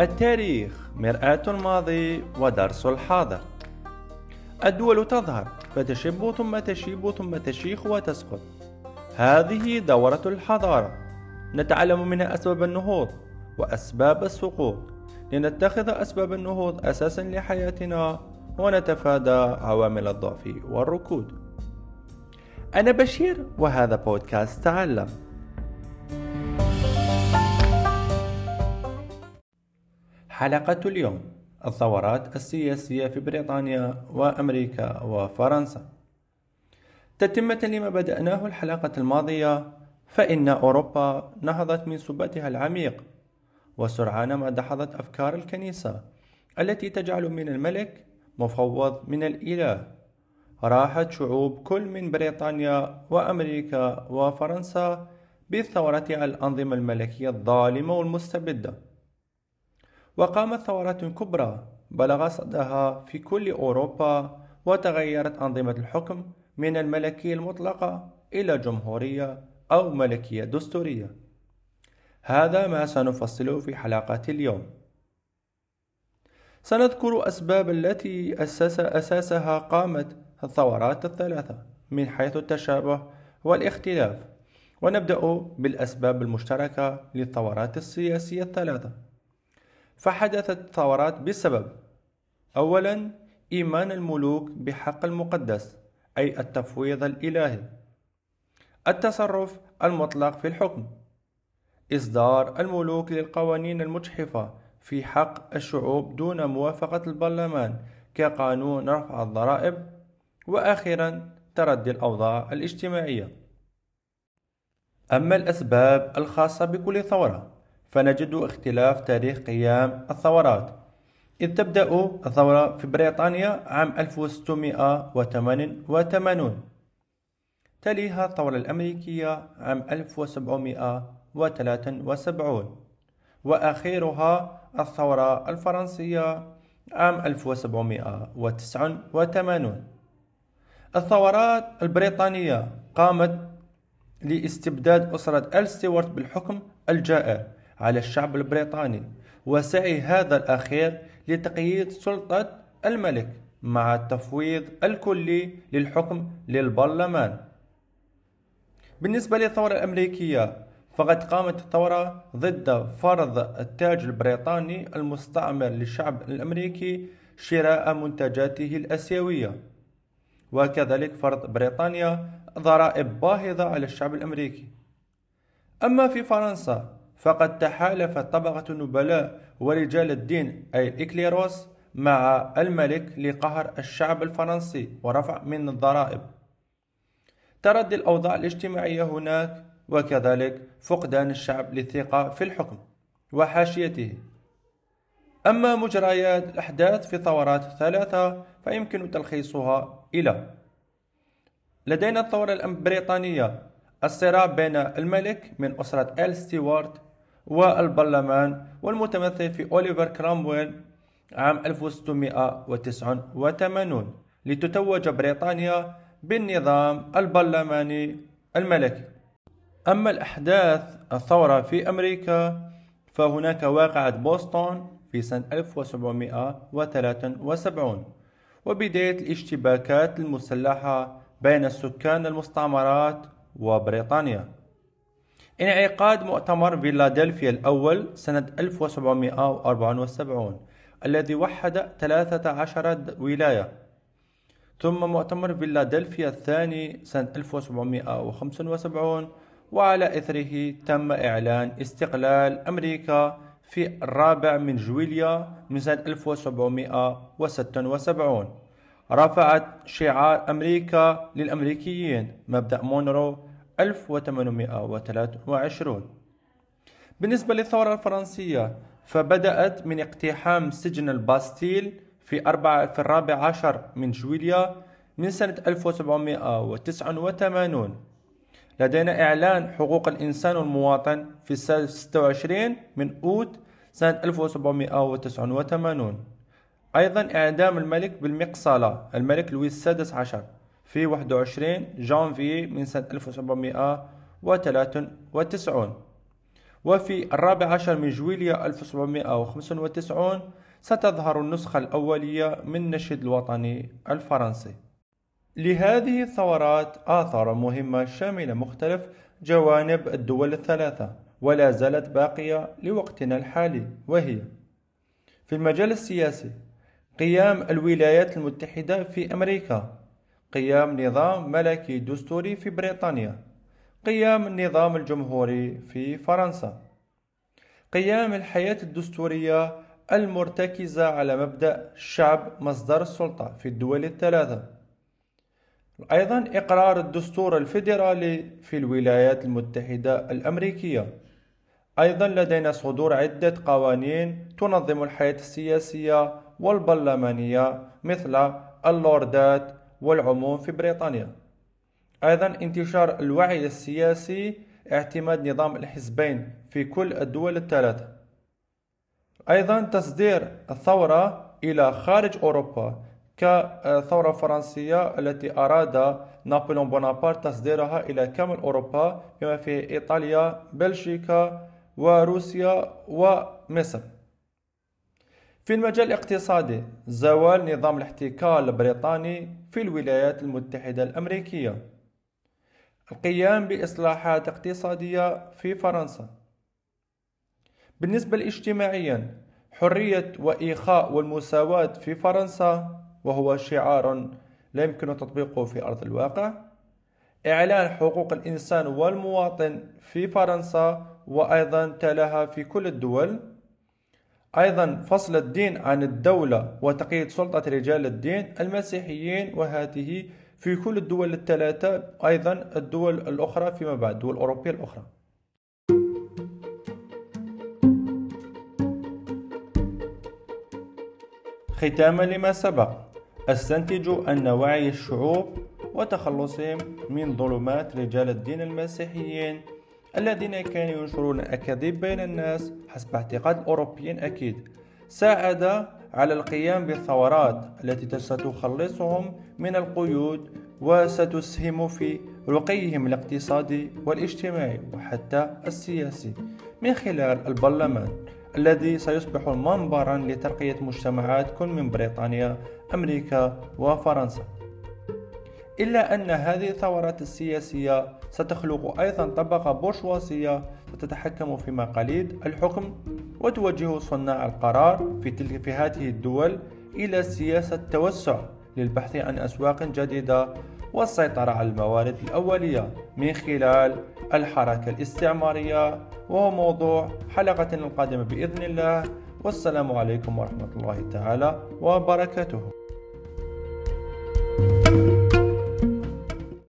التاريخ مرآة الماضي ودرس الحاضر. الدول تظهر فتشب ثم تشيب ثم تشيخ وتسقط. هذه دورة الحضارة. نتعلم منها أسباب النهوض وأسباب السقوط. لنتخذ أسباب النهوض أساسا لحياتنا ونتفادى عوامل الضعف والركود. أنا بشير وهذا بودكاست تعلم. حلقة اليوم. الثورات السياسية في بريطانيا وأمريكا وفرنسا. تتمة لما بدأناه الحلقة الماضية فإن أوروبا نهضت من سباتها العميق وسرعان ما دحضت أفكار الكنيسة التي تجعل من الملك مفوض من الإله. راحت شعوب كل من بريطانيا وأمريكا وفرنسا بالثورة على الأنظمة الملكية الظالمة والمستبدة. وقامت ثورات كبرى بلغ صدها في كل أوروبا وتغيرت أنظمة الحكم من الملكية المطلقة إلى جمهورية أو ملكية دستورية. هذا ما سنفصله في حلقة اليوم. سنذكر أسباب التي أسس أساسها قامت الثورات الثلاثة من حيث التشابه والاختلاف. ونبدأ بالأسباب المشتركة للثورات السياسية الثلاثة. فحدثت الثورات بسبب أولا إيمان الملوك بحق المقدس أي التفويض الإلهي. التصرف المطلق في الحكم إصدار الملوك للقوانين المجحفة في حق الشعوب دون موافقة البرلمان كقانون رفع الضرائب. وأخيرا تردي الأوضاع الاجتماعية. أما الأسباب الخاصة بكل ثورة فنجد اختلاف تاريخ قيام الثورات. إذ تبدأ الثورة في بريطانيا عام 1688 تليها الثورة الأمريكية عام 1773 وأخيرها الثورة الفرنسية عام 1789 الثورات البريطانية قامت لاستبداد أسرة آل ستيوارت بالحكم الجائر على الشعب البريطاني وسعي هذا الأخير لتقييد سلطة الملك مع التفويض الكلي للحكم للبرلمان. بالنسبة للثورة الأمريكية فقد قامت الثورة ضد فرض التاج البريطاني المستعمر للشعب الأمريكي شراء منتجاته الآسيوية. وكذلك فرض بريطانيا ضرائب باهظة على الشعب الأمريكي. أما في فرنسا فقد تحالفت طبقة النبلاء ورجال الدين أي الإكليروس مع الملك لقهر الشعب الفرنسي ورفع من الضرائب. تردي الأوضاع الاجتماعية هناك وكذلك فقدان الشعب للثقة في الحكم وحاشيته. أما مجريات الأحداث في ثورات ثلاثة فيمكن تلخيصها إلى لدينا الثورة البريطانية الصراع بين الملك من أسرة آل ستيوارت والبرلمان والمتمثل في أوليفر كرامويل عام 1689 لتتوج بريطانيا بالنظام البرلماني الملكي. أما الأحداث الثورة في أمريكا فهناك واقعة بوسطن في سنة 1773 وبداية الاشتباكات المسلحة بين السكان المستعمرات وبريطانيا. انعقاد مؤتمر فيلادلفيا الأول سنة 1774 الذي وحد 13 ولاية. ثم مؤتمر فيلادلفيا الثاني سنة 1775 وعلى إثره تم إعلان استقلال أمريكا في الرابع من جويلية من سنة 1776 رفعت شعار أمريكا للأمريكيين. مبدأ مونرو 1823 بالنسبة للثورة الفرنسية فبدأت من اقتحام سجن الباستيل في, أربعة في الرابع عشر من جويليا من سنة 1789 لدينا إعلان حقوق الإنسان والمواطن في 26 من أوت سنة 1789 أيضا إعدام الملك بالمقصلة الملك لويس السادس عشر. في 21 جانفي من سنة 1793 وفي الرابع عشر من جويلية 1795 ستظهر النسخة الأولية من نشيد الوطني الفرنسي. لهذه الثورات آثار مهمة شاملة مختلف جوانب الدول الثلاثة ولا زالت باقية لوقتنا الحالي وهي في المجال السياسي قيام الولايات المتحدة في أمريكا. قيام نظام ملكي دستوري في بريطانيا. قيام النظام الجمهوري في فرنسا. قيام الحياة الدستورية المرتكزة على مبدأ الشعب مصدر السلطة في الدول الثلاثة. أيضا إقرار الدستور الفيدرالي في الولايات المتحدة الأمريكية. أيضا لدينا صدور عدة قوانين تنظم الحياة السياسية والبرلمانية مثل اللوردات والعموم في بريطانيا. أيضا انتشار الوعي السياسي اعتماد نظام الحزبين في كل الدول الثلاثة. أيضا تصدير الثورة إلى خارج أوروبا كثورة فرنسية التي أراد نابليون بونابرت تصديرها إلى كامل أوروبا بما في إيطاليا بلجيكا وروسيا ومصر. في المجال الاقتصادي زوال نظام الاحتكار البريطاني في الولايات المتحدة الأمريكية. القيام بإصلاحات اقتصادية في فرنسا. بالنسبة اجتماعيا حرية وإخاء والمساواة في فرنسا وهو شعار لا يمكن تطبيقه في أرض الواقع. إعلان حقوق الإنسان والمواطن في فرنسا وأيضا تلاها في كل الدول. أيضا فصل الدين عن الدولة وتقييد سلطة رجال الدين المسيحيين وهذه في كل الدول الثلاثة أيضا الدول الأخرى فيما بعد الدول الأوروبية الأخرى. ختاما لما سبق أستنتج أن وعي الشعوب وتخلصهم من ظلمات رجال الدين المسيحيين. الذين كانوا ينشرون أكاذيب بين الناس حسب اعتقاد الأوروبيين أكيد. ساعد على القيام بالثورات التي ستخلصهم من القيود وستسهم في رقيهم الاقتصادي والاجتماعي وحتى السياسي من خلال البرلمان الذي سيصبح منبرا لترقية مجتمعات كل من بريطانيا أمريكا وفرنسا. إلا أن هذه الثورات السياسية ستخلق أيضا طبقة بورشوازية ستتحكم في مقاليد الحكم وتوجه صناع القرار في تلك في هذه الدول إلى سياسة توسع للبحث عن أسواق جديدة والسيطرة على الموارد الأولية من خلال الحركة الاستعمارية وهو موضوع حلقتنا القادمة بإذن الله. والسلام عليكم ورحمة الله تعالى وبركاته.